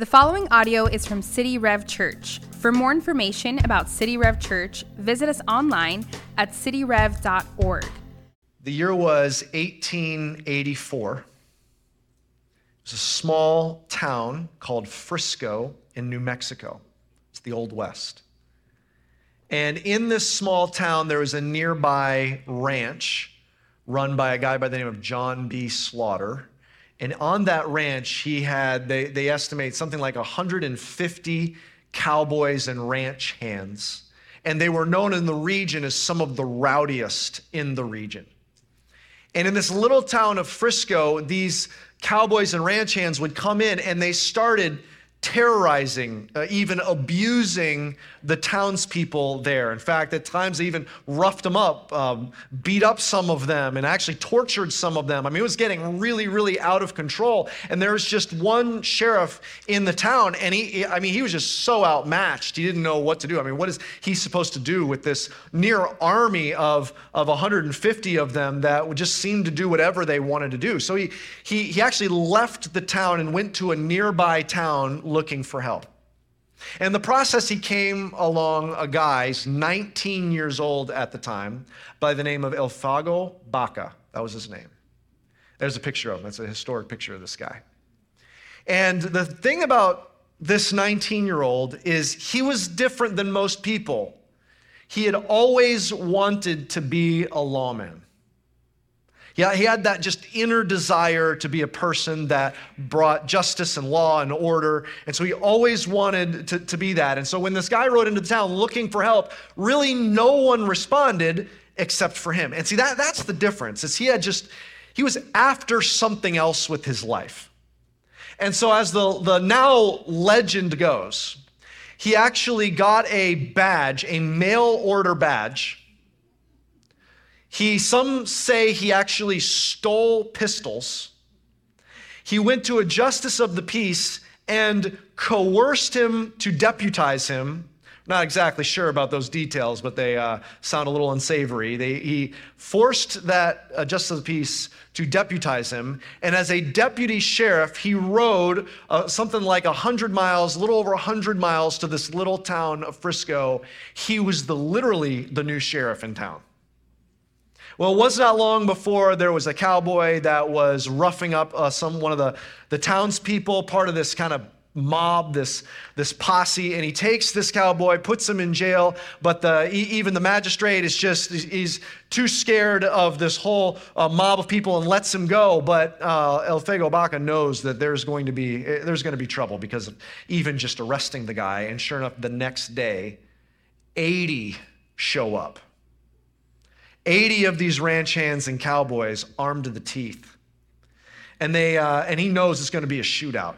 The following audio is from City Rev Church. For more information about City Rev Church, visit us online at cityrev.org. The year was 1884. It was a small town called Frisco in New Mexico. It's the Old West. And in this small town, there was a nearby ranch run by a guy by the name of John B. Slaughter. And on that ranch, he had, they, they estimate something like 150 cowboys and ranch hands. And they were known in the region as some of the rowdiest in the region. And in this little town of Frisco, these cowboys and ranch hands would come in and they started terrorizing, uh, even abusing the townspeople there. In fact, at times they even roughed them up, um, beat up some of them, and actually tortured some of them. I mean, it was getting really, really out of control. And there was just one sheriff in the town, and he, I mean, he was just so outmatched. He didn't know what to do. I mean, what is he supposed to do with this near army of, of 150 of them that would just seem to do whatever they wanted to do? So he, he, he actually left the town and went to a nearby town looking for help. And the process, he came along a guy's 19 years old at the time, by the name of Elfego Baca. That was his name. There's a picture of him. That's a historic picture of this guy. And the thing about this 19 year old is he was different than most people. He had always wanted to be a lawman. Yeah, he had that just inner desire to be a person that brought justice and law and order. And so he always wanted to, to be that. And so when this guy rode into the town looking for help, really no one responded except for him. And see, that, that's the difference. Is he had just, he was after something else with his life. And so as the, the now legend goes, he actually got a badge, a mail order badge he, some say he actually stole pistols. He went to a justice of the peace and coerced him to deputize him. Not exactly sure about those details, but they uh, sound a little unsavory. They, he forced that uh, justice of the peace to deputize him, and as a deputy sheriff, he rode uh, something like 100 miles, a little over 100 miles to this little town of Frisco. He was the, literally the new sheriff in town. Well, it was not long before there was a cowboy that was roughing up uh, some one of the, the townspeople, part of this kind of mob, this, this posse, and he takes this cowboy, puts him in jail, but the, even the magistrate is just, he's too scared of this whole uh, mob of people and lets him go. But uh, Elfego Baca knows that there's going to be, there's going to be trouble because of even just arresting the guy. And sure enough, the next day, 80 show up. 80 of these ranch hands and cowboys armed to the teeth. And, they, uh, and he knows it's going to be a shootout.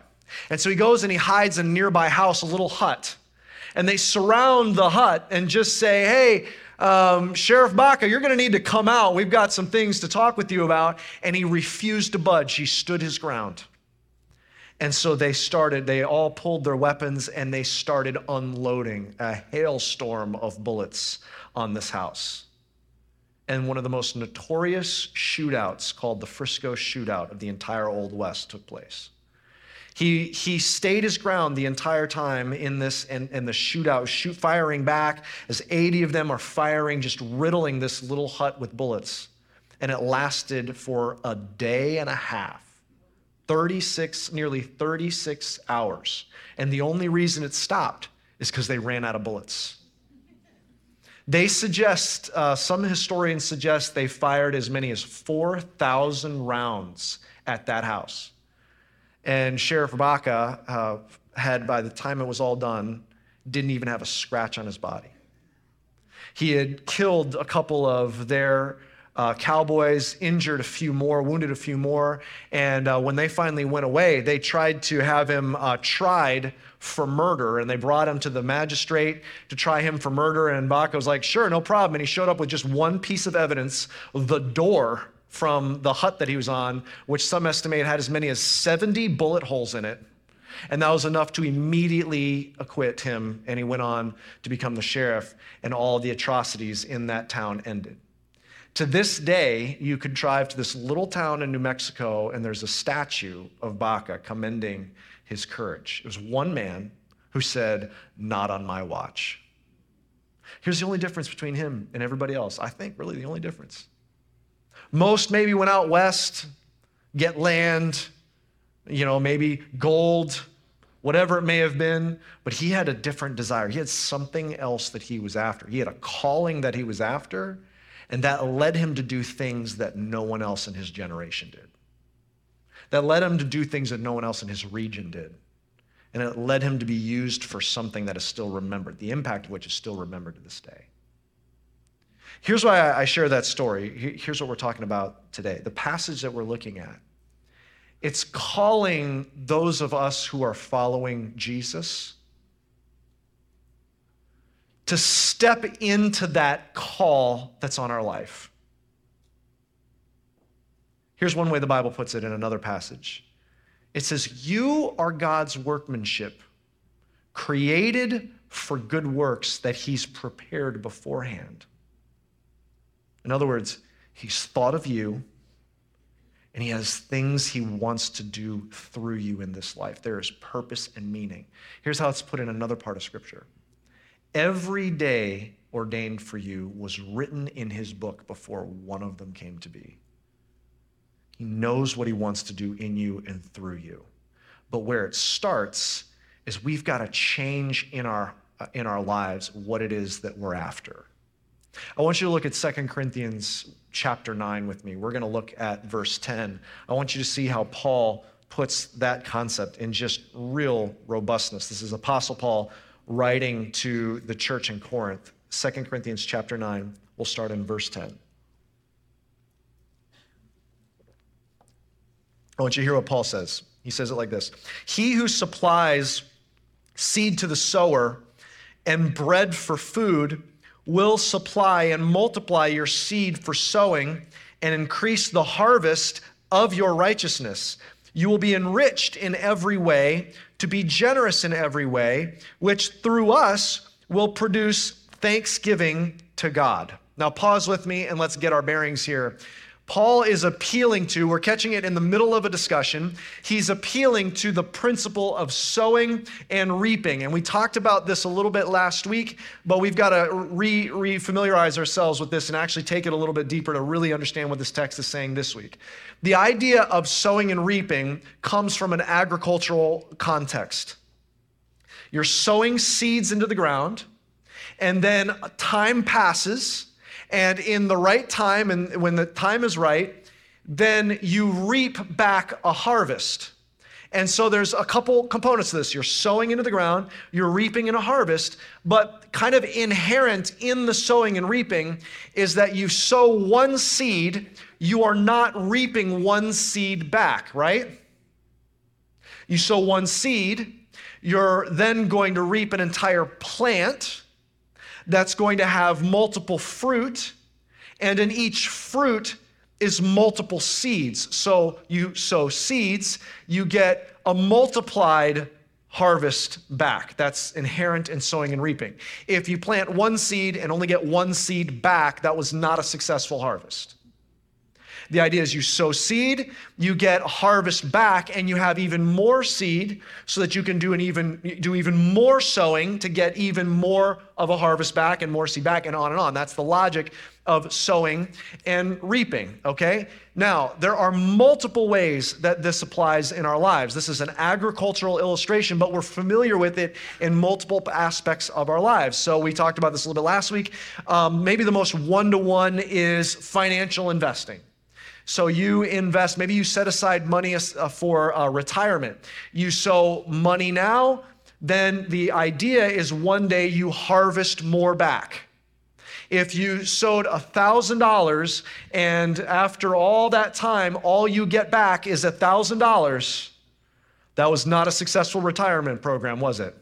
And so he goes and he hides in a nearby house, a little hut. And they surround the hut and just say, hey, um, Sheriff Baca, you're going to need to come out. We've got some things to talk with you about. And he refused to budge. He stood his ground. And so they started, they all pulled their weapons and they started unloading a hailstorm of bullets on this house and one of the most notorious shootouts called the Frisco Shootout of the entire Old West took place. He, he stayed his ground the entire time in this, and, and the shootout, shoot firing back as 80 of them are firing, just riddling this little hut with bullets. And it lasted for a day and a half 36, nearly 36 hours. And the only reason it stopped is because they ran out of bullets. They suggest, uh, some historians suggest they fired as many as 4,000 rounds at that house. And Sheriff Baca uh, had, by the time it was all done, didn't even have a scratch on his body. He had killed a couple of their uh, cowboys, injured a few more, wounded a few more. And uh, when they finally went away, they tried to have him uh, tried for murder. And they brought him to the magistrate to try him for murder. And Baca was like, sure, no problem. And he showed up with just one piece of evidence the door from the hut that he was on, which some estimate had as many as 70 bullet holes in it. And that was enough to immediately acquit him. And he went on to become the sheriff, and all the atrocities in that town ended. To this day, you could drive to this little town in New Mexico, and there's a statue of Baca commending his courage. It was one man who said, Not on my watch. Here's the only difference between him and everybody else. I think, really, the only difference. Most maybe went out west, get land, you know, maybe gold, whatever it may have been, but he had a different desire. He had something else that he was after. He had a calling that he was after, and that led him to do things that no one else in his generation did. That led him to do things that no one else in his region did. And it led him to be used for something that is still remembered, the impact of which is still remembered to this day. Here's why I share that story. Here's what we're talking about today. The passage that we're looking at it's calling those of us who are following Jesus to step into that call that's on our life. Here's one way the Bible puts it in another passage it says, You are God's workmanship, created for good works that He's prepared beforehand. In other words, He's thought of you and he has things he wants to do through you in this life. There is purpose and meaning. Here's how it's put in another part of Scripture Every day ordained for you was written in his book before one of them came to be. He knows what he wants to do in you and through you. But where it starts is we've got to change in our, uh, in our lives what it is that we're after. I want you to look at 2 Corinthians chapter 9 with me. We're going to look at verse 10. I want you to see how Paul puts that concept in just real robustness. This is Apostle Paul writing to the church in Corinth. 2 Corinthians chapter 9. We'll start in verse 10. I want you to hear what Paul says. He says it like this He who supplies seed to the sower and bread for food will supply and multiply your seed for sowing and increase the harvest of your righteousness. You will be enriched in every way, to be generous in every way, which through us will produce thanksgiving to God. Now, pause with me and let's get our bearings here. Paul is appealing to, we're catching it in the middle of a discussion. He's appealing to the principle of sowing and reaping. And we talked about this a little bit last week, but we've got to re familiarize ourselves with this and actually take it a little bit deeper to really understand what this text is saying this week. The idea of sowing and reaping comes from an agricultural context. You're sowing seeds into the ground, and then time passes and in the right time, and when the time is right, then you reap back a harvest. And so there's a couple components to this. You're sowing into the ground, you're reaping in a harvest, but kind of inherent in the sowing and reaping is that you sow one seed, you are not reaping one seed back, right? You sow one seed, you're then going to reap an entire plant that's going to have multiple fruit, and in each fruit is multiple seeds. So you sow seeds, you get a multiplied harvest back. That's inherent in sowing and reaping. If you plant one seed and only get one seed back, that was not a successful harvest. The idea is you sow seed, you get harvest back, and you have even more seed so that you can do an even do even more sowing to get even more of a harvest back and more seed back, and on and on. That's the logic of sowing and reaping, okay? Now, there are multiple ways that this applies in our lives. This is an agricultural illustration, but we're familiar with it in multiple aspects of our lives. So, we talked about this a little bit last week. Um, maybe the most one to one is financial investing. So you invest, maybe you set aside money uh, for uh, retirement. You sow money now, then the idea is one day you harvest more back. If you sowed $1,000 and after all that time, all you get back is $1,000, that was not a successful retirement program, was it?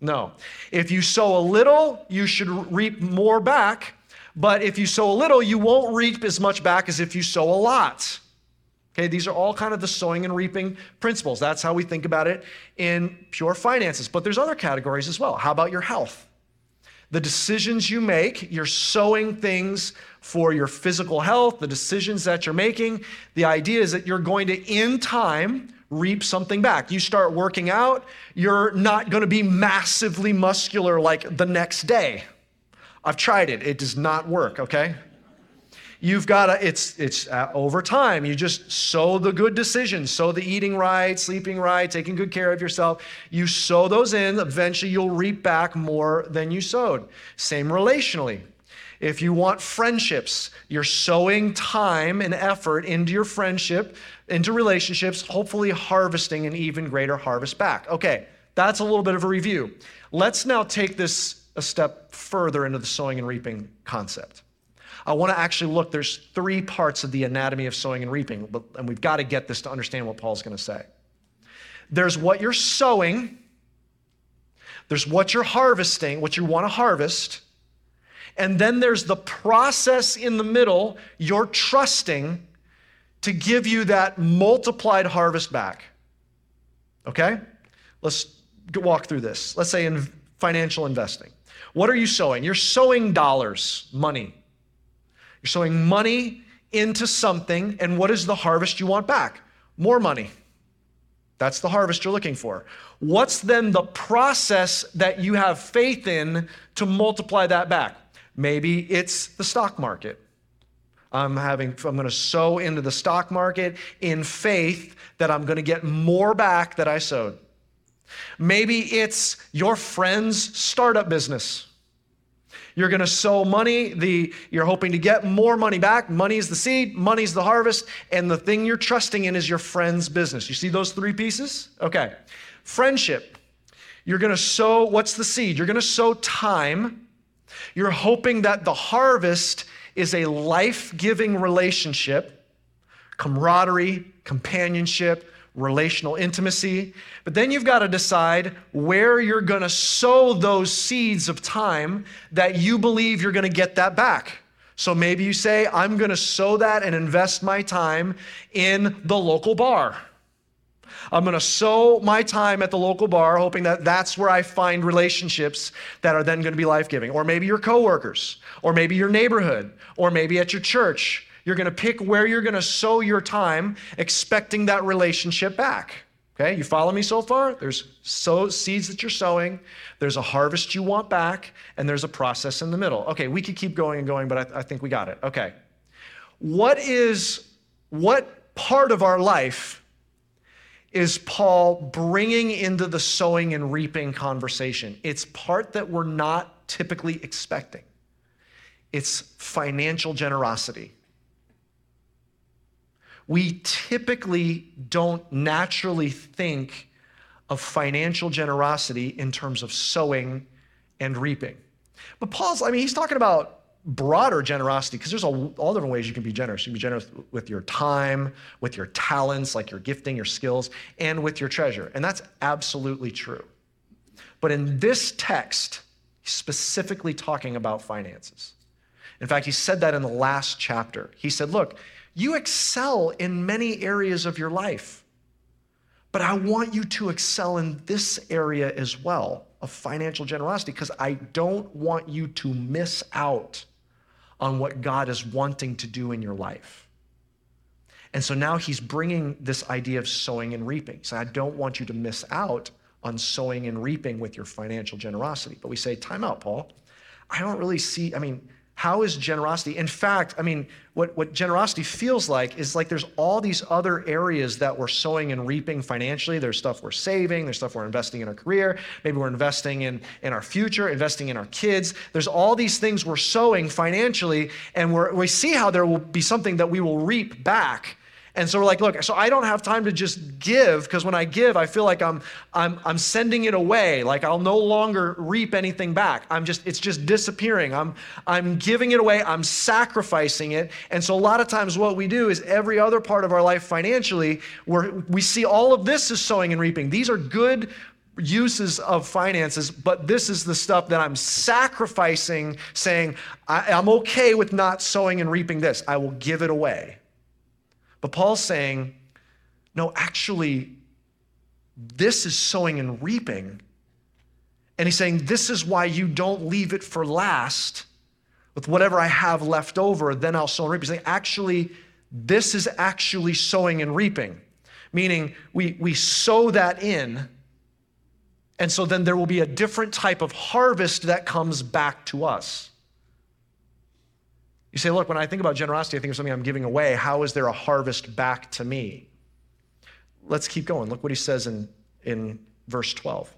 No. If you sow a little, you should reap more back. But if you sow a little, you won't reap as much back as if you sow a lot. Okay, these are all kind of the sowing and reaping principles. That's how we think about it in pure finances. But there's other categories as well. How about your health? The decisions you make, you're sowing things for your physical health, the decisions that you're making. The idea is that you're going to, in time, reap something back. You start working out, you're not going to be massively muscular like the next day. I've tried it, it does not work, okay? You've got to, it's, it's uh, over time. You just sow the good decisions, sow the eating right, sleeping right, taking good care of yourself. You sow those in, eventually you'll reap back more than you sowed. Same relationally. If you want friendships, you're sowing time and effort into your friendship, into relationships, hopefully harvesting an even greater harvest back. Okay, that's a little bit of a review. Let's now take this a step further into the sowing and reaping concept. I want to actually look, there's three parts of the anatomy of sowing and reaping, but, and we've got to get this to understand what Paul's going to say. There's what you're sowing, there's what you're harvesting, what you want to harvest, and then there's the process in the middle you're trusting to give you that multiplied harvest back. Okay? Let's walk through this. Let's say in financial investing. What are you sowing? You're sowing dollars, money. You're sowing money into something, and what is the harvest you want back? More money. That's the harvest you're looking for. What's then the process that you have faith in to multiply that back? Maybe it's the stock market. I'm having I'm going to sow into the stock market in faith that I'm going to get more back that I sowed. Maybe it's your friend's startup business. You're going to sow money, the, you're hoping to get more money back. Money is the seed, money's the harvest, and the thing you're trusting in is your friend's business. You see those three pieces? Okay. Friendship. You're going to sow, what's the seed? You're going to sow time. You're hoping that the harvest is a life giving relationship, camaraderie, companionship, relational intimacy. But then you've got to decide where you're going to sow those seeds of time that you believe you're going to get that back. So maybe you say, I'm going to sow that and invest my time in the local bar. I'm going to sow my time at the local bar, hoping that that's where I find relationships that are then going to be life giving. Or maybe your coworkers, or maybe your neighborhood, or maybe at your church you're going to pick where you're going to sow your time, expecting that relationship back. Okay, you follow me so far? There's seeds that you're sowing, there's a harvest you want back, and there's a process in the middle. Okay, we could keep going and going, but I, I think we got it. Okay. What is, what part of our life is Paul bringing into the sowing and reaping conversation? It's part that we're not typically expecting. It's financial generosity we typically don't naturally think of financial generosity in terms of sowing and reaping. But Paul's, I mean, he's talking about broader generosity because there's all, all different ways you can be generous. You can be generous with your time, with your talents, like your gifting, your skills, and with your treasure. And that's absolutely true. But in this text, he's specifically talking about finances. In fact, he said that in the last chapter. He said, Look, you excel in many areas of your life, but I want you to excel in this area as well of financial generosity because I don't want you to miss out on what God is wanting to do in your life. And so now he's bringing this idea of sowing and reaping. So I don't want you to miss out on sowing and reaping with your financial generosity. But we say, time out, Paul. I don't really see, I mean, how is generosity? In fact, I mean, what, what generosity feels like is like there's all these other areas that we're sowing and reaping financially. There's stuff we're saving, there's stuff we're investing in our career, maybe we're investing in, in our future, investing in our kids. There's all these things we're sowing financially, and we're, we see how there will be something that we will reap back and so we're like, look, so I don't have time to just give because when I give, I feel like I'm, I'm, I'm sending it away. Like I'll no longer reap anything back. I'm just, it's just disappearing. I'm, I'm giving it away. I'm sacrificing it. And so a lot of times what we do is every other part of our life financially, where we see all of this is sowing and reaping. These are good uses of finances, but this is the stuff that I'm sacrificing, saying, I, am okay with not sowing and reaping this. I will give it away. But Paul's saying, no, actually, this is sowing and reaping. And he's saying, this is why you don't leave it for last with whatever I have left over, then I'll sow and reap. He's saying, actually, this is actually sowing and reaping. meaning we, we sow that in. And so then there will be a different type of harvest that comes back to us. You say, look, when I think about generosity, I think of something I'm giving away. How is there a harvest back to me? Let's keep going. Look what he says in, in verse 12.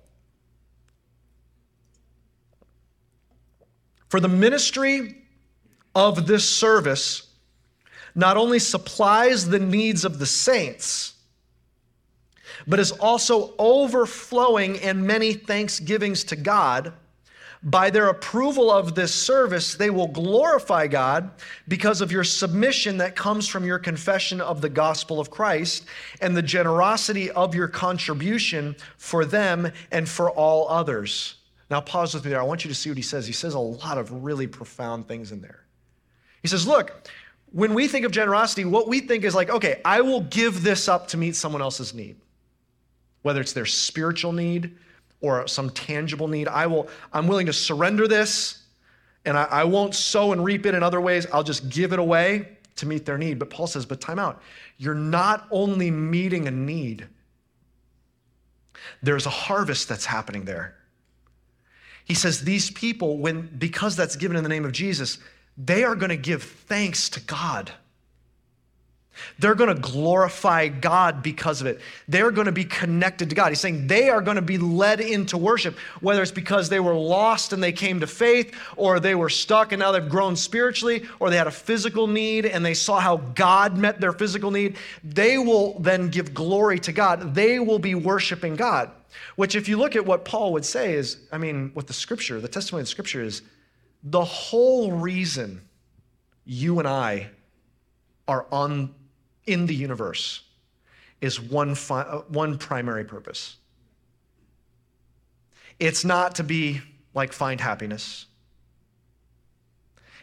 For the ministry of this service not only supplies the needs of the saints, but is also overflowing in many thanksgivings to God by their approval of this service, they will glorify God because of your submission that comes from your confession of the gospel of Christ and the generosity of your contribution for them and for all others. Now, pause with me there. I want you to see what he says. He says a lot of really profound things in there. He says, Look, when we think of generosity, what we think is like, okay, I will give this up to meet someone else's need, whether it's their spiritual need, or some tangible need. I will, I'm willing to surrender this and I, I won't sow and reap it in other ways. I'll just give it away to meet their need. But Paul says, but time out. You're not only meeting a need, there's a harvest that's happening there. He says, these people, when because that's given in the name of Jesus, they are going to give thanks to God. They're going to glorify God because of it. They're going to be connected to God. He's saying they are going to be led into worship, whether it's because they were lost and they came to faith, or they were stuck and now they've grown spiritually, or they had a physical need and they saw how God met their physical need. They will then give glory to God. They will be worshiping God. Which, if you look at what Paul would say, is I mean, what the scripture, the testimony of the scripture is the whole reason you and I are on in the universe is one, fi- uh, one primary purpose. It's not to be like find happiness.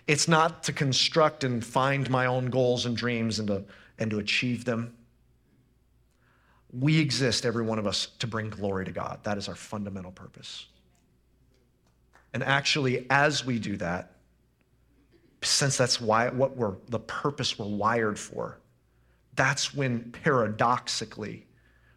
It's not to construct and find my own goals and dreams and to, and to achieve them. We exist, every one of us, to bring glory to God. That is our fundamental purpose. And actually, as we do that, since that's why what we're the purpose we're wired for, that's when paradoxically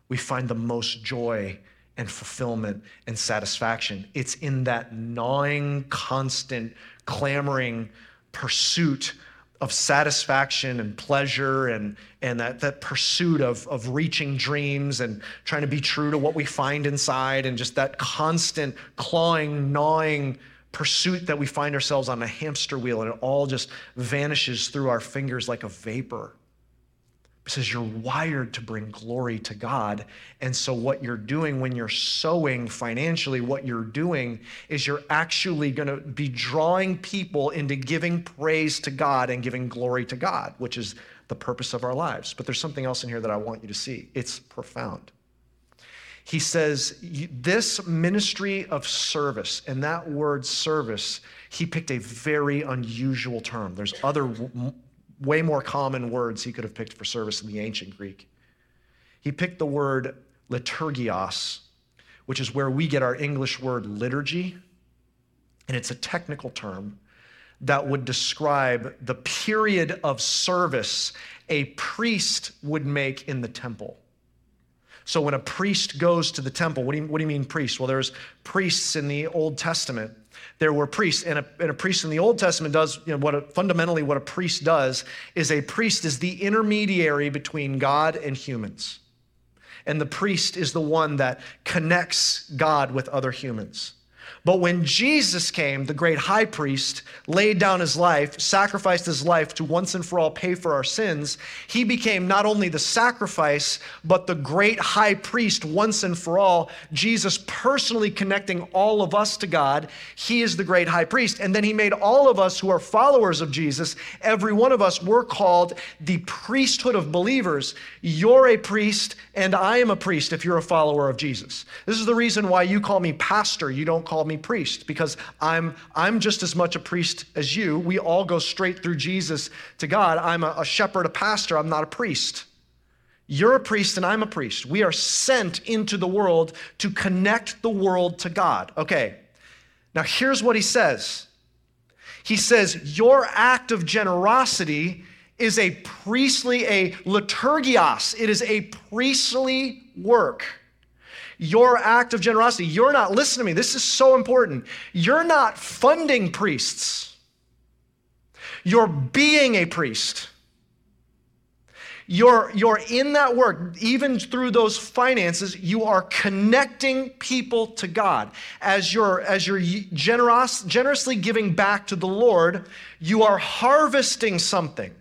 we find the most joy and fulfillment and satisfaction. It's in that gnawing, constant, clamoring pursuit of satisfaction and pleasure and, and that, that pursuit of, of reaching dreams and trying to be true to what we find inside and just that constant clawing, gnawing pursuit that we find ourselves on a hamster wheel and it all just vanishes through our fingers like a vapor says you're wired to bring glory to God. And so, what you're doing when you're sowing financially, what you're doing is you're actually going to be drawing people into giving praise to God and giving glory to God, which is the purpose of our lives. But there's something else in here that I want you to see. It's profound. He says, This ministry of service, and that word service, he picked a very unusual term. There's other way more common words he could have picked for service in the ancient Greek. He picked the word liturgios, which is where we get our English word liturgy. And it's a technical term that would describe the period of service a priest would make in the temple. So when a priest goes to the temple, what do you, what do you mean priest? Well, there's priests in the Old Testament there were priests, and a, and a priest in the Old Testament does, you know, what a, fundamentally what a priest does is a priest is the intermediary between God and humans. And the priest is the one that connects God with other humans. But when Jesus came, the great high priest, laid down his life, sacrificed his life to once and for all pay for our sins, he became not only the sacrifice, but the great high priest once and for all. Jesus personally connecting all of us to God. He is the great high priest. And then he made all of us who are followers of Jesus, every one of us, we're called the priesthood of believers. You're a priest, and I am a priest if you're a follower of Jesus. This is the reason why you call me pastor. You don't call me priest because I'm, I'm just as much a priest as you. We all go straight through Jesus to God. I'm a, a shepherd, a pastor. I'm not a priest. You're a priest and I'm a priest. We are sent into the world to connect the world to God. Okay, now here's what he says He says, Your act of generosity is a priestly, a liturgios. It is a priestly work. Your act of generosity, you're not, listen to me, this is so important. You're not funding priests, you're being a priest. You're, you're in that work, even through those finances, you are connecting people to God. As you're, as you're generous, generously giving back to the Lord, you are harvesting something.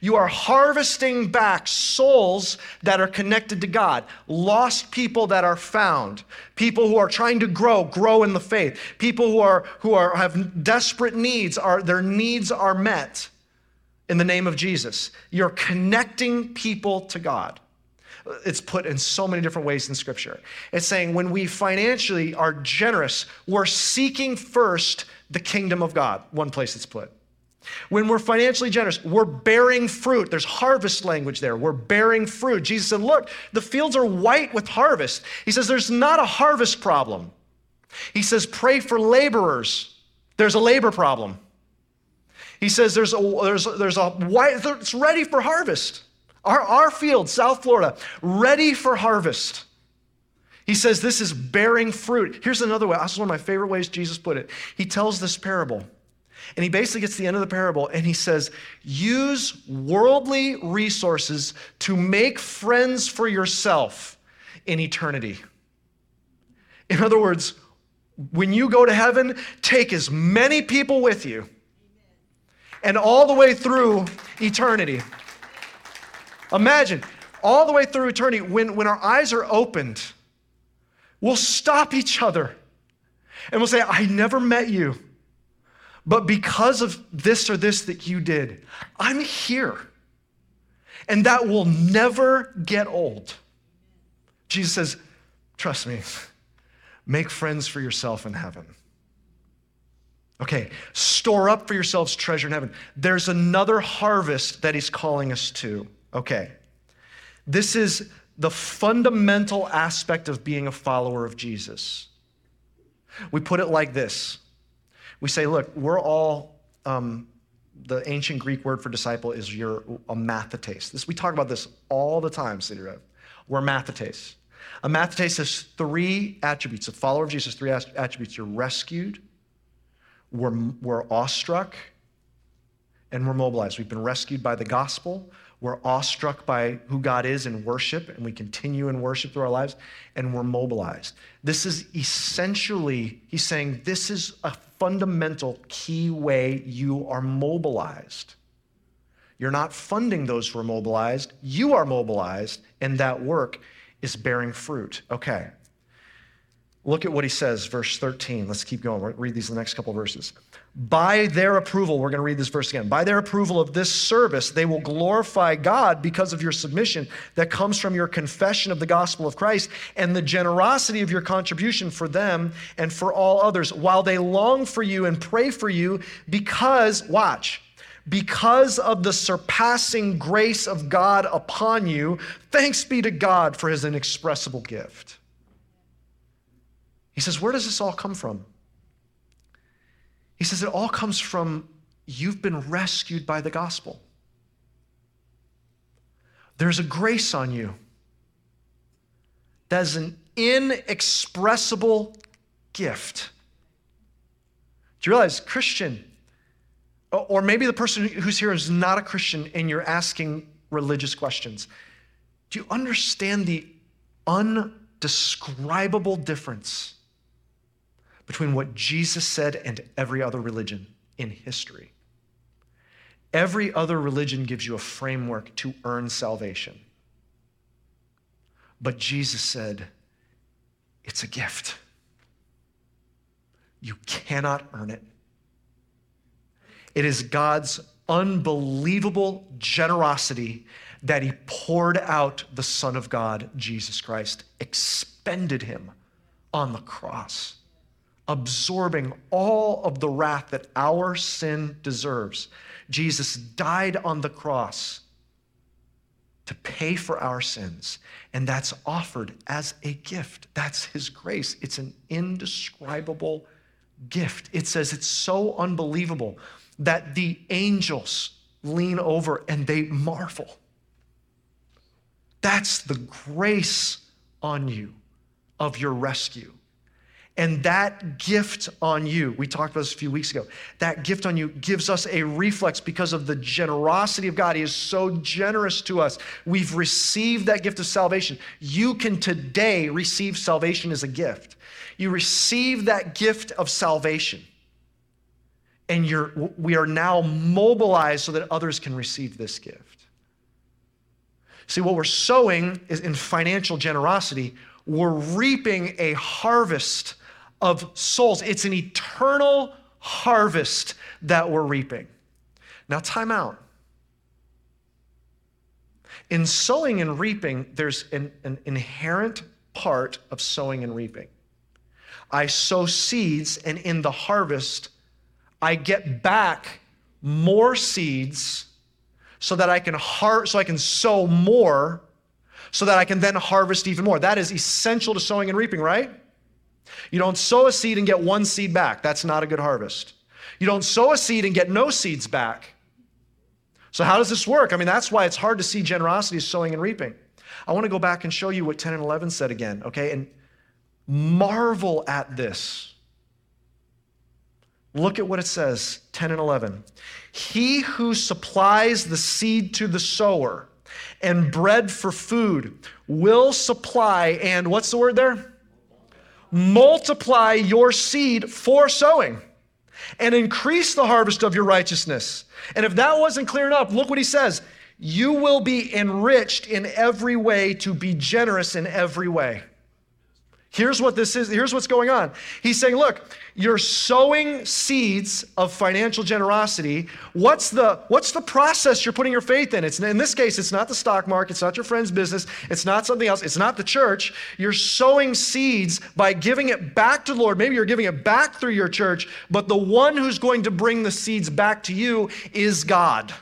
You are harvesting back souls that are connected to God, lost people that are found, people who are trying to grow, grow in the faith, people who are who are have desperate needs, are their needs are met in the name of Jesus. You're connecting people to God. It's put in so many different ways in Scripture. It's saying when we financially are generous, we're seeking first the kingdom of God. One place it's put. When we're financially generous, we're bearing fruit. There's harvest language there. We're bearing fruit. Jesus said, Look, the fields are white with harvest. He says, There's not a harvest problem. He says, Pray for laborers. There's a labor problem. He says there's a, there's, there's a white, it's ready for harvest. Our, our field, South Florida, ready for harvest. He says this is bearing fruit. Here's another way. This is one of my favorite ways Jesus put it. He tells this parable. And he basically gets to the end of the parable and he says, Use worldly resources to make friends for yourself in eternity. In other words, when you go to heaven, take as many people with you and all the way through eternity. Imagine, all the way through eternity, when, when our eyes are opened, we'll stop each other and we'll say, I never met you, but because of this or this that you did, I'm here. And that will never get old. Jesus says, Trust me, make friends for yourself in heaven. Okay, store up for yourselves treasure in heaven. There's another harvest that he's calling us to. Okay, this is the fundamental aspect of being a follower of Jesus. We put it like this We say, look, we're all, um, the ancient Greek word for disciple is your a mathetes. This, we talk about this all the time, City Rev. We're mathetes. A mathetes has three attributes. A follower of Jesus, three attributes. You're rescued, we're, we're awestruck and we're mobilized. We've been rescued by the gospel. We're awestruck by who God is in worship, and we continue in worship through our lives, and we're mobilized. This is essentially, he's saying, this is a fundamental key way you are mobilized. You're not funding those who are mobilized, you are mobilized, and that work is bearing fruit. Okay. Look at what he says, verse 13. Let's keep going. We'll read these the next couple verses. By their approval, we're going to read this verse again. By their approval of this service, they will glorify God because of your submission that comes from your confession of the gospel of Christ and the generosity of your contribution for them and for all others, while they long for you and pray for you because, watch, because of the surpassing grace of God upon you, thanks be to God for his inexpressible gift. He says, Where does this all come from? He says, It all comes from you've been rescued by the gospel. There's a grace on you that is an inexpressible gift. Do you realize, Christian, or maybe the person who's here is not a Christian and you're asking religious questions, do you understand the undescribable difference between what Jesus said and every other religion in history. Every other religion gives you a framework to earn salvation. But Jesus said, it's a gift. You cannot earn it. It is God's unbelievable generosity that He poured out the Son of God, Jesus Christ, expended Him on the cross absorbing all of the wrath that our sin deserves. Jesus died on the cross to pay for our sins, and that's offered as a gift. That's His grace. It's an indescribable gift. It says it's so unbelievable that the angels lean over and they marvel. That's the grace on you of your rescue. And that gift on you, we talked about this a few weeks ago, that gift on you gives us a reflex because of the generosity of God. He is so generous to us. We've received that gift of salvation. You can today receive salvation as a gift. You receive that gift of salvation, and you're, we are now mobilized so that others can receive this gift. See, what we're sowing is in financial generosity, we're reaping a harvest of souls. It's an eternal harvest that we're reaping. Now, time out. In sowing and reaping, there's an, an inherent part of sowing and reaping. I sow seeds, and in the harvest, I get back more seeds so that I can har- so I can sow more, so that I can then harvest even more. That is essential to sowing and reaping, right? You don't sow a seed and get one seed back. That's not a good harvest. You don't sow a seed and get no seeds back. So, how does this work? I mean, that's why it's hard to see generosity sowing and reaping. I want to go back and show you what 10 and 11 said again, okay? And marvel at this. Look at what it says 10 and 11. He who supplies the seed to the sower and bread for food will supply, and what's the word there? Multiply your seed for sowing and increase the harvest of your righteousness. And if that wasn't clear enough, look what he says. You will be enriched in every way to be generous in every way. Here's what this is. Here's what's going on. He's saying, look, you're sowing seeds of financial generosity. What's the, what's the process you're putting your faith in? It's, in this case, it's not the stock market, it's not your friend's business, it's not something else, it's not the church. You're sowing seeds by giving it back to the Lord. Maybe you're giving it back through your church, but the one who's going to bring the seeds back to you is God.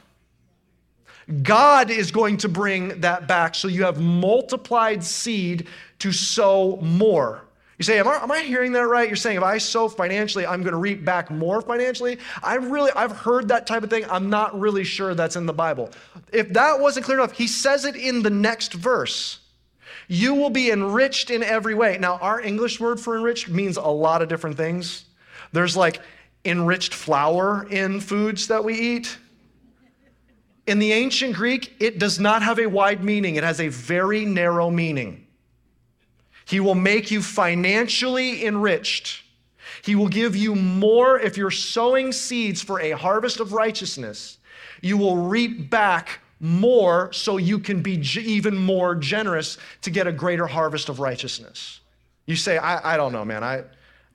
God is going to bring that back so you have multiplied seed to sow more. You say, am I, am I, hearing that right? You're saying if I sow financially, I'm going to reap back more financially? I really, I've heard that type of thing. I'm not really sure that's in the Bible. If that wasn't clear enough, he says it in the next verse. You will be enriched in every way. Now, our English word for enriched means a lot of different things. There's like enriched flour in foods that we eat. In the ancient Greek, it does not have a wide meaning, it has a very narrow meaning. He will make you financially enriched. He will give you more if you're sowing seeds for a harvest of righteousness. You will reap back more so you can be even more generous to get a greater harvest of righteousness. You say, I, I don't know, man. I,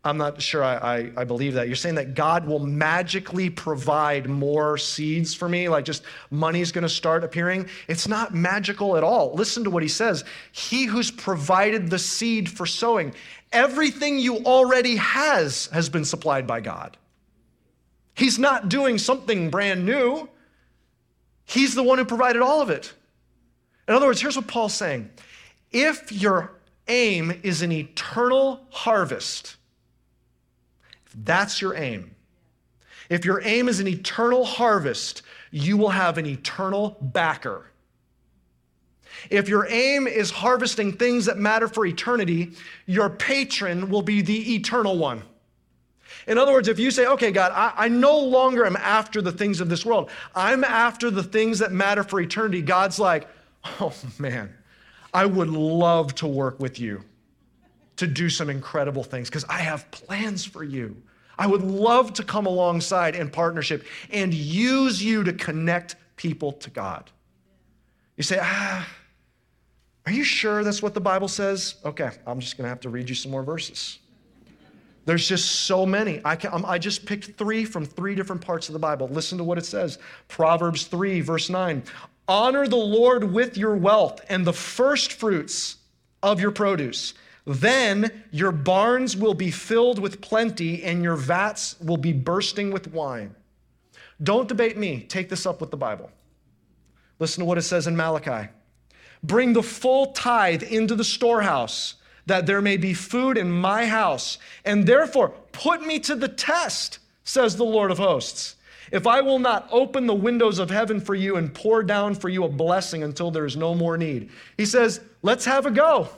I'm not sure I, I, I, believe that. You're saying that God will magically provide more seeds for me, like just money's gonna start appearing. It's not magical at all. Listen to what he says He who's provided the seed for sowing, everything you already has has been supplied by God. He's not doing something brand new, He's the one who provided all of it. In other words, here's what Paul's saying if your aim is an eternal harvest, that's your aim. If your aim is an eternal harvest, you will have an eternal backer. If your aim is harvesting things that matter for eternity, your patron will be the eternal one. In other words, if you say, okay, God, I, I, no longer am after the things of this world, I'm after the things that matter for eternity, God's like, oh man, I would love to work with you to do some incredible things because I have plans for you. I would love to come alongside in partnership and use you to connect people to God. You say, ah, are you sure that's what the Bible says? Okay, I'm just going to have to read you some more verses. There's just so many. I, can, I just picked three from three different parts of the Bible. Listen to what it says Proverbs 3, verse 9. Honor the Lord with your wealth and the first fruits of your produce. Then your barns will be filled with plenty, and your vats will be bursting with wine. Don't debate me. Take this up with the Bible. Listen to what it says in Malachi Bring the full tithe into the storehouse, that there may be food in my house. And therefore, put me to the test, says the Lord of hosts if I will not open the windows of heaven for you and pour down for you a blessing until there is no more need? He says, let's have a go.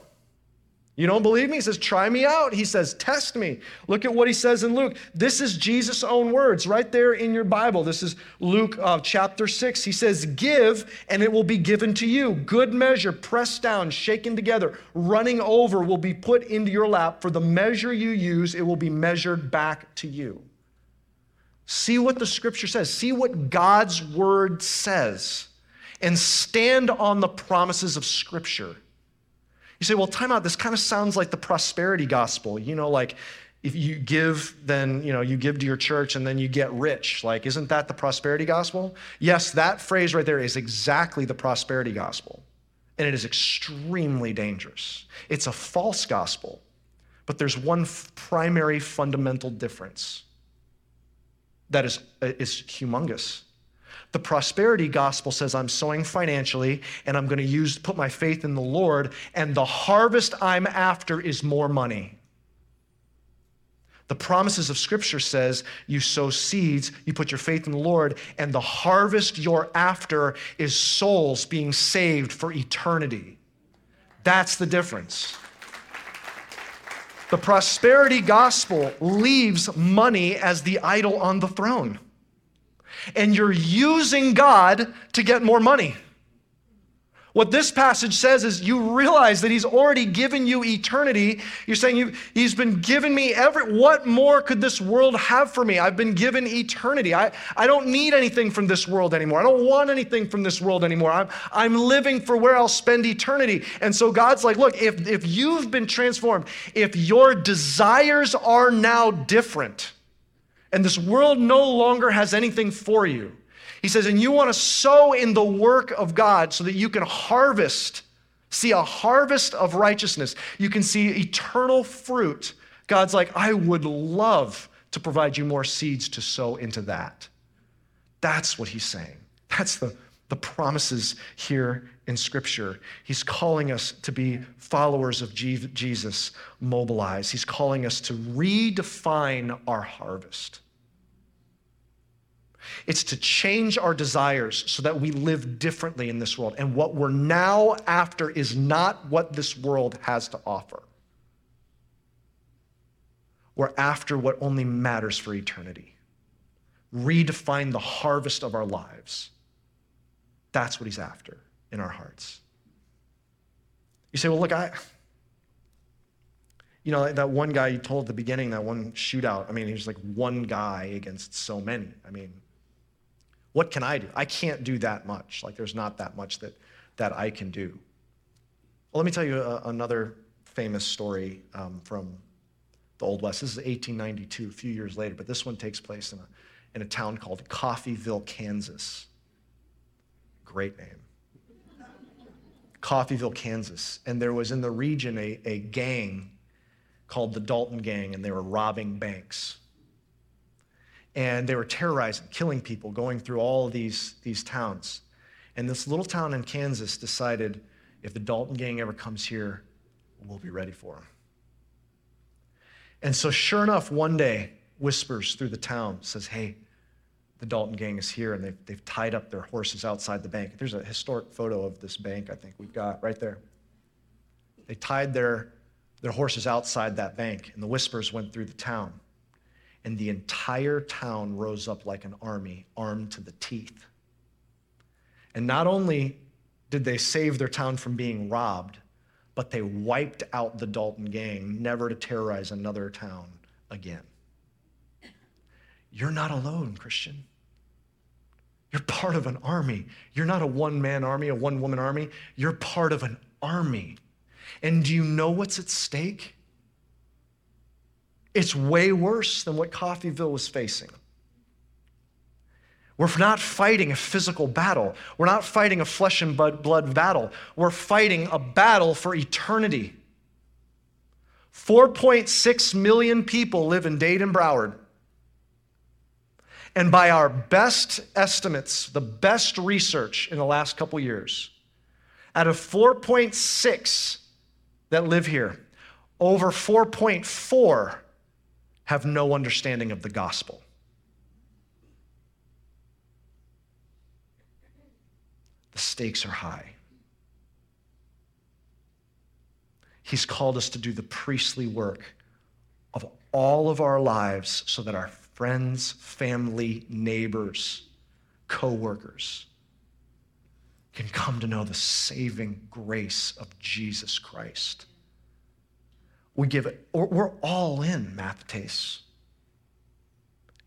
You don't believe me? He says, try me out. He says, test me. Look at what he says in Luke. This is Jesus' own words right there in your Bible. This is Luke uh, chapter 6. He says, Give, and it will be given to you. Good measure, pressed down, shaken together, running over, will be put into your lap. For the measure you use, it will be measured back to you. See what the scripture says. See what God's word says. And stand on the promises of scripture. You say, well, time out. This kind of sounds like the prosperity gospel. You know, like if you give, then, you know, you give to your church and then you get rich. Like, isn't that the prosperity gospel? Yes, that phrase right there is exactly the prosperity gospel. And it is extremely dangerous. It's a false gospel, but there's one primary fundamental difference that is, uh, is humongous. The prosperity gospel says I'm sowing financially and I'm going to use put my faith in the Lord and the harvest I'm after is more money. The promises of scripture says you sow seeds, you put your faith in the Lord and the harvest you're after is souls being saved for eternity. That's the difference. The prosperity gospel leaves money as the idol on the throne and you're using God to get more money. What this passage says is you realize that he's already given you eternity. You're saying he's been given me every, what more could this world have for me? I've been given eternity. I, I don't need anything from this world anymore. I don't want anything from this world anymore. I'm, I'm living for where I'll spend eternity. And so God's like, look, if, if you've been transformed, if your desires are now different, and this world no longer has anything for you. He says, and you want to sow in the work of God so that you can harvest, see a harvest of righteousness. You can see eternal fruit. God's like, I would love to provide you more seeds to sow into that. That's what he's saying. That's the, the promises here in Scripture. He's calling us to be followers of Jesus, mobilize. He's calling us to redefine our harvest. It's to change our desires so that we live differently in this world. And what we're now after is not what this world has to offer. We're after what only matters for eternity. Redefine the harvest of our lives. That's what he's after in our hearts. You say, well, look, I, you know, that one guy you told at the beginning, that one shootout, I mean, he was like one guy against so many. I mean, what can I do? I can't do that much. Like, there's not that much that, that I can do. Well, let me tell you a, another famous story um, from the Old West. This is 1892, a few years later, but this one takes place in a, in a town called Coffeyville, Kansas. Great name. Coffeyville, Kansas. And there was in the region a, a gang called the Dalton Gang, and they were robbing banks and they were terrorizing, killing people, going through all these, these towns. And this little town in Kansas decided if the Dalton gang ever comes here, we'll be ready for them. And so, sure enough, one day, whispers through the town, says, Hey, the Dalton gang is here, and they've, they've tied up their horses outside the bank. There's a historic photo of this bank, I think we've got right there. They tied their, their horses outside that bank, and the whispers went through the town and the entire town rose up like an army, armed to the teeth. And not only did they save their town from being robbed, but they wiped out the Dalton gang, never to terrorize another town again. You're not alone, Christian. You're part of an army. You're not a one man army, a one woman army. You're part of an army. And do you know what's at stake? It's way worse than what Coffeyville was facing. We're not fighting a physical battle. We're not fighting a flesh and blood battle. We're fighting a battle for eternity. 4.6 million people live in Dade and Broward. And by our best estimates, the best research in the last couple years, out of 4.6 that live here, over 4.4 have no understanding of the gospel. The stakes are high. He's called us to do the priestly work of all of our lives so that our friends, family, neighbors, co workers can come to know the saving grace of Jesus Christ. We give it, we're all in, Mathetes.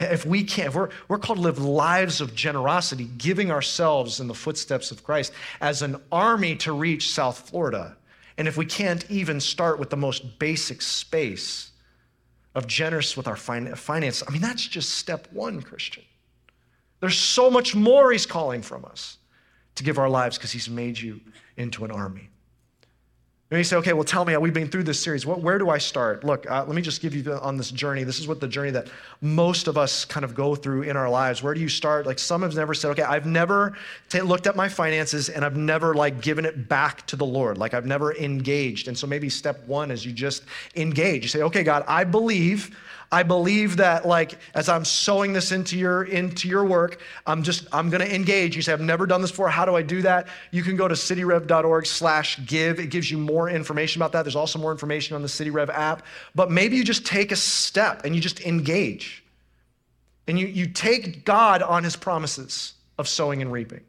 If we can't, if we're, we're called to live lives of generosity, giving ourselves in the footsteps of Christ as an army to reach South Florida. And if we can't even start with the most basic space of generous with our finance, I mean, that's just step one, Christian. There's so much more he's calling from us to give our lives because he's made you into an army. And you say, okay, well, tell me, we've been through this series. What, where do I start? Look, uh, let me just give you on this journey. This is what the journey that most of us kind of go through in our lives. Where do you start? Like some have never said, okay, I've never t- looked at my finances and I've never like given it back to the Lord. Like I've never engaged. And so maybe step one is you just engage. You say, okay, God, I believe I believe that like as I'm sowing this into your into your work, I'm just I'm to engage. You say I've never done this before. How do I do that? You can go to cityrev.org/give. It gives you more information about that. There's also more information on the CityRev app. But maybe you just take a step and you just engage. And you you take God on his promises of sowing and reaping.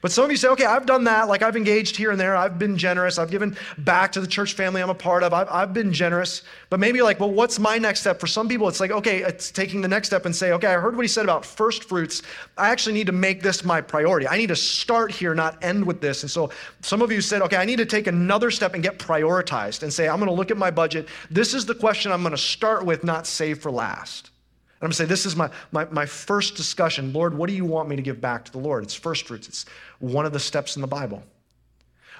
But some of you say, okay, I've done that. Like I've engaged here and there. I've been generous. I've given back to the church family I'm a part of. I've, I've been generous. But maybe like, well, what's my next step? For some people, it's like, okay, it's taking the next step and say, okay, I heard what he said about first fruits. I actually need to make this my priority. I need to start here, not end with this. And so some of you said, okay, I need to take another step and get prioritized and say, I'm going to look at my budget. This is the question I'm going to start with, not save for last. I'm going to say, this is my, my, my first discussion. Lord, what do you want me to give back to the Lord? It's first fruits, it's one of the steps in the Bible.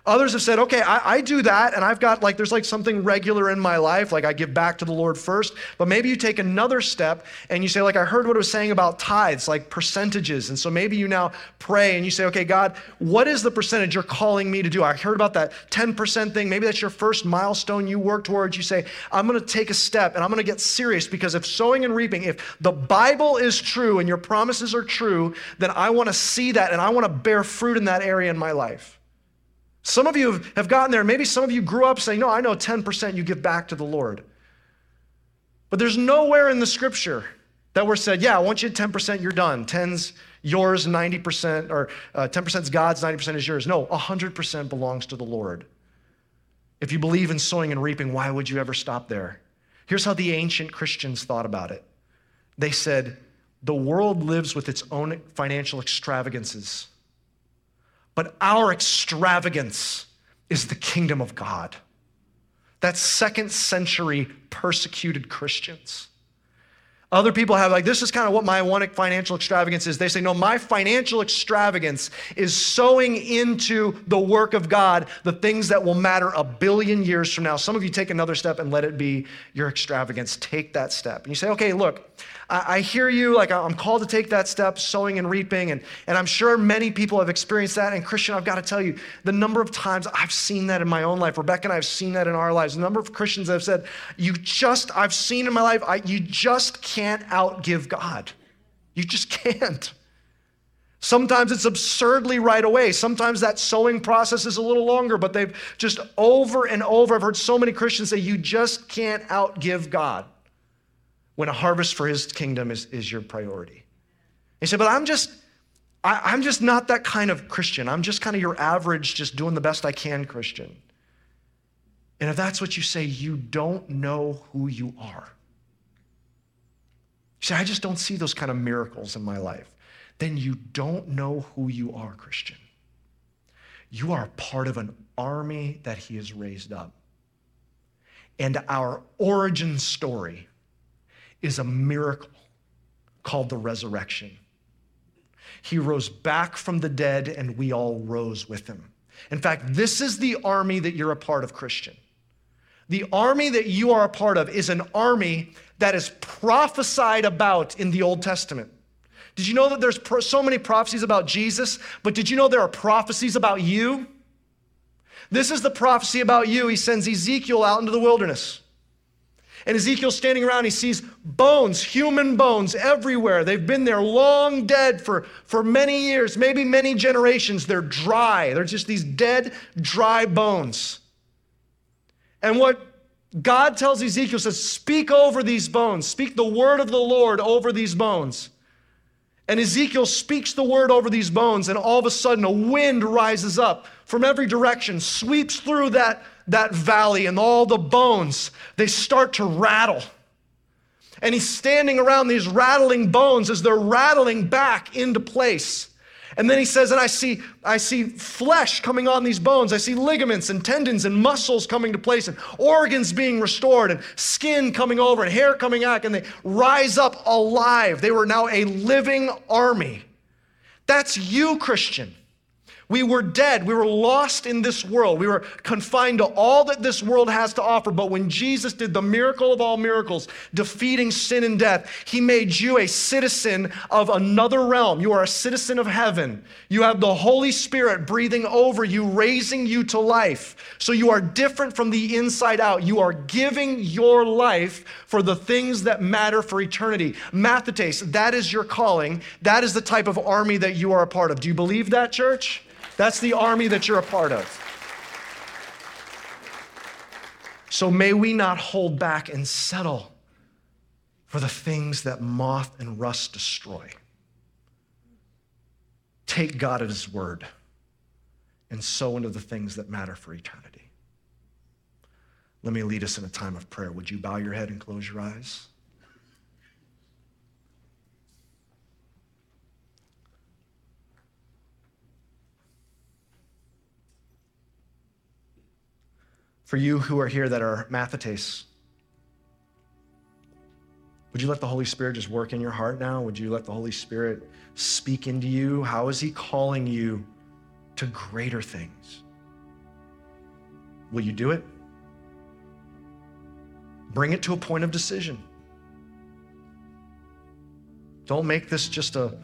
Others have said, okay, I, I, do that, and I've got like, there's like something regular in my life, like I give back to the Lord first. But maybe you take another step and you say, like, I heard what it was saying about tithes, like percentages. And so maybe you now pray and you say, okay, God, what is the percentage you're calling me to do? I heard about that 10% thing. Maybe that's your first milestone you work towards. You say, I'm going to take a step and I'm going to get serious because if sowing and reaping, if the Bible is true and your promises are true, then I want to see that and I want to bear fruit in that area in my life. Some of you have gotten there. Maybe some of you grew up saying, No, I know 10% you give back to the Lord. But there's nowhere in the scripture that we're said, Yeah, I want you 10%, you're done. 10's yours, 90%, or uh, 10% is God's, 90% is yours. No, 100% belongs to the Lord. If you believe in sowing and reaping, why would you ever stop there? Here's how the ancient Christians thought about it they said, The world lives with its own financial extravagances but our extravagance is the kingdom of God. That's second century persecuted Christians. Other people have, like, this is kind of what my one financial extravagance is. They say, no, my financial extravagance is sowing into the work of God the things that will matter a billion years from now. Some of you take another step and let it be your extravagance. Take that step. And you say, okay, look, I, I hear you. Like, I'm called to take that step, sowing and reaping. And, and I'm sure many people have experienced that. And Christian, I've got to tell you, the number of times I've seen that in my own life, Rebecca and I have seen that in our lives. The number of Christians that have said, you just, I've seen in my life, I, you just can't outgive God. You just can't. Sometimes it's absurdly right away. Sometimes that sowing process is a little longer, but they've just over and over. I've heard so many Christians say, You just can't outgive God when a harvest for his kingdom is, is your priority. He said, but I'm just, I, I'm just not that kind of Christian. I'm just kind of your average, just doing the best I can Christian. And if that's what you say, you don't know who you are. You say, I just don't see those kind of miracles in my life. Then you don't know who you are, Christian. You are part of an army that he has raised up. And our origin story is a miracle called the resurrection. He rose back from the dead, and we all rose with him. In fact, this is the army that you're a part of, Christian. The army that you are a part of is an army that is prophesied about in the Old Testament. Did you know that there's so many prophecies about Jesus, but did you know there are prophecies about you? This is the prophecy about you. He sends Ezekiel out into the wilderness. And Ezekiel's standing around, he sees bones, human bones everywhere. They've been there long dead for, for many years, maybe many generations. They're dry. They're just these dead, dry bones. And what God tells Ezekiel says, Speak over these bones, speak the word of the Lord over these bones. And Ezekiel speaks the word over these bones, and all of a sudden a wind rises up from every direction, sweeps through that, that valley, and all the bones, they start to rattle. And he's standing around these rattling bones as they're rattling back into place. And then he says, and I see, I see flesh coming on these bones. I see ligaments and tendons and muscles coming to place and organs being restored and skin coming over and hair coming back. And they rise up alive. They were now a living army. That's you, Christian. We were dead. We were lost in this world. We were confined to all that this world has to offer. But when Jesus did the miracle of all miracles, defeating sin and death, he made you a citizen of another realm. You are a citizen of heaven. You have the Holy Spirit breathing over you, raising you to life. So you are different from the inside out. You are giving your life for the things that matter for eternity. Mathetes, that is your calling. That is the type of army that you are a part of. Do you believe that, church? That's the army that you're a part of. So may we not hold back and settle for the things that moth and rust destroy. Take God at His word and sow into the things that matter for eternity. Let me lead us in a time of prayer. Would you bow your head and close your eyes? For you who are here that are mathetes, would you let the Holy Spirit just work in your heart now? Would you let the Holy Spirit speak into you? How is He calling you to greater things? Will you do it? Bring it to a point of decision. Don't make this just a,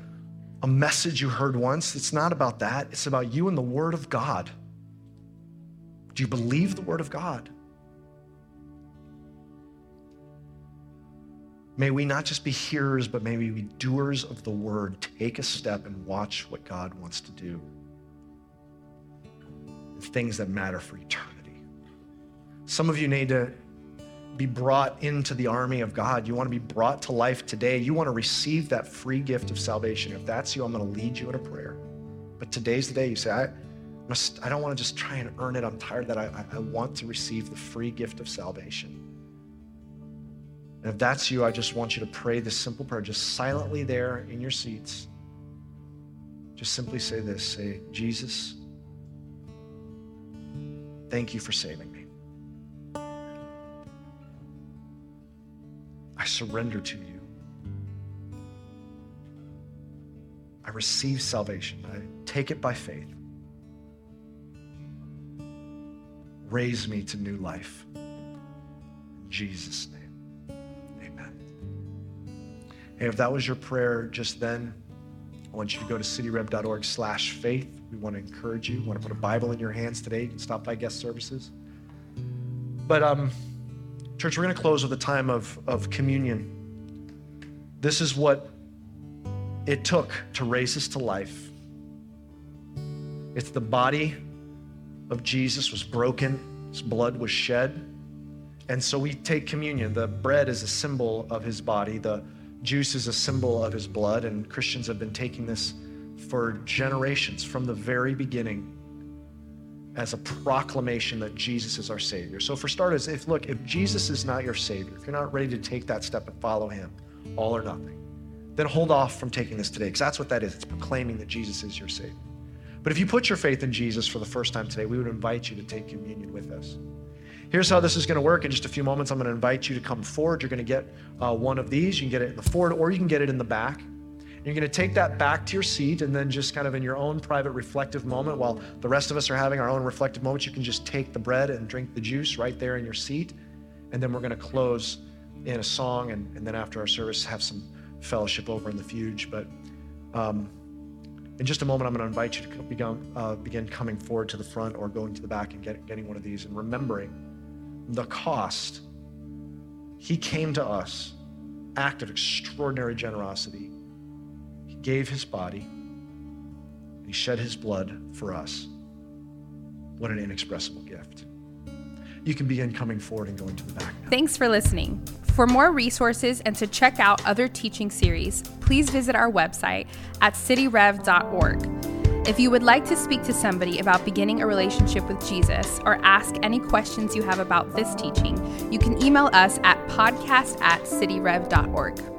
a message you heard once. It's not about that, it's about you and the Word of God. Do you believe the Word of God? May we not just be hearers, but may we be doers of the Word. Take a step and watch what God wants to do. Things that matter for eternity. Some of you need to be brought into the army of God. You want to be brought to life today. You want to receive that free gift of salvation. If that's you, I'm going to lead you in a prayer. But today's the day you say, I, don't want to just try and earn it. I'm tired that I, I want to receive the free gift of salvation. And if that's you, I just want you to pray this simple prayer, just silently there in your seats. Just simply say this say, Jesus, thank you for saving me. I surrender to you. I receive salvation. I take it by faith. Raise me to new life. In Jesus' name, amen. Hey, if that was your prayer just then, I want you to go to cityrev.org slash faith. We want to encourage you. We want to put a Bible in your hands today. You can stop by guest services. But, um, church, we're going to close with a time of, of communion. This is what it took to raise us to life. It's the body of Jesus was broken, his blood was shed. And so we take communion. The bread is a symbol of his body, the juice is a symbol of his blood, and Christians have been taking this for generations from the very beginning as a proclamation that Jesus is our Savior. So, for starters, if look, if Jesus is not your Savior, if you're not ready to take that step and follow Him, all or nothing, then hold off from taking this today, because that's what that is. It's proclaiming that Jesus is your Savior. But if you put your faith in Jesus for the first time today, we would invite you to take communion with us. Here's how this is going to work. In just a few moments, I'm going to invite you to come forward. You're going to get uh, one of these. You can get it in the forward, or you can get it in the back. You're going to take that back to your seat, and then just kind of in your own private reflective moment, while the rest of us are having our own reflective moments, you can just take the bread and drink the juice right there in your seat. And then we're going to close in a song, and, and then after our service, have some fellowship over in the fuge. But um, in just a moment, I'm going to invite you to begin, uh, begin coming forward to the front or going to the back and get, getting one of these and remembering the cost He came to us, act of extraordinary generosity. He gave his body, he shed his blood for us. What an inexpressible gift. You can begin coming forward and going to the back now. Thanks for listening. For more resources and to check out other teaching series, please visit our website at cityrev.org. If you would like to speak to somebody about beginning a relationship with Jesus or ask any questions you have about this teaching, you can email us at podcast at cityrev.org.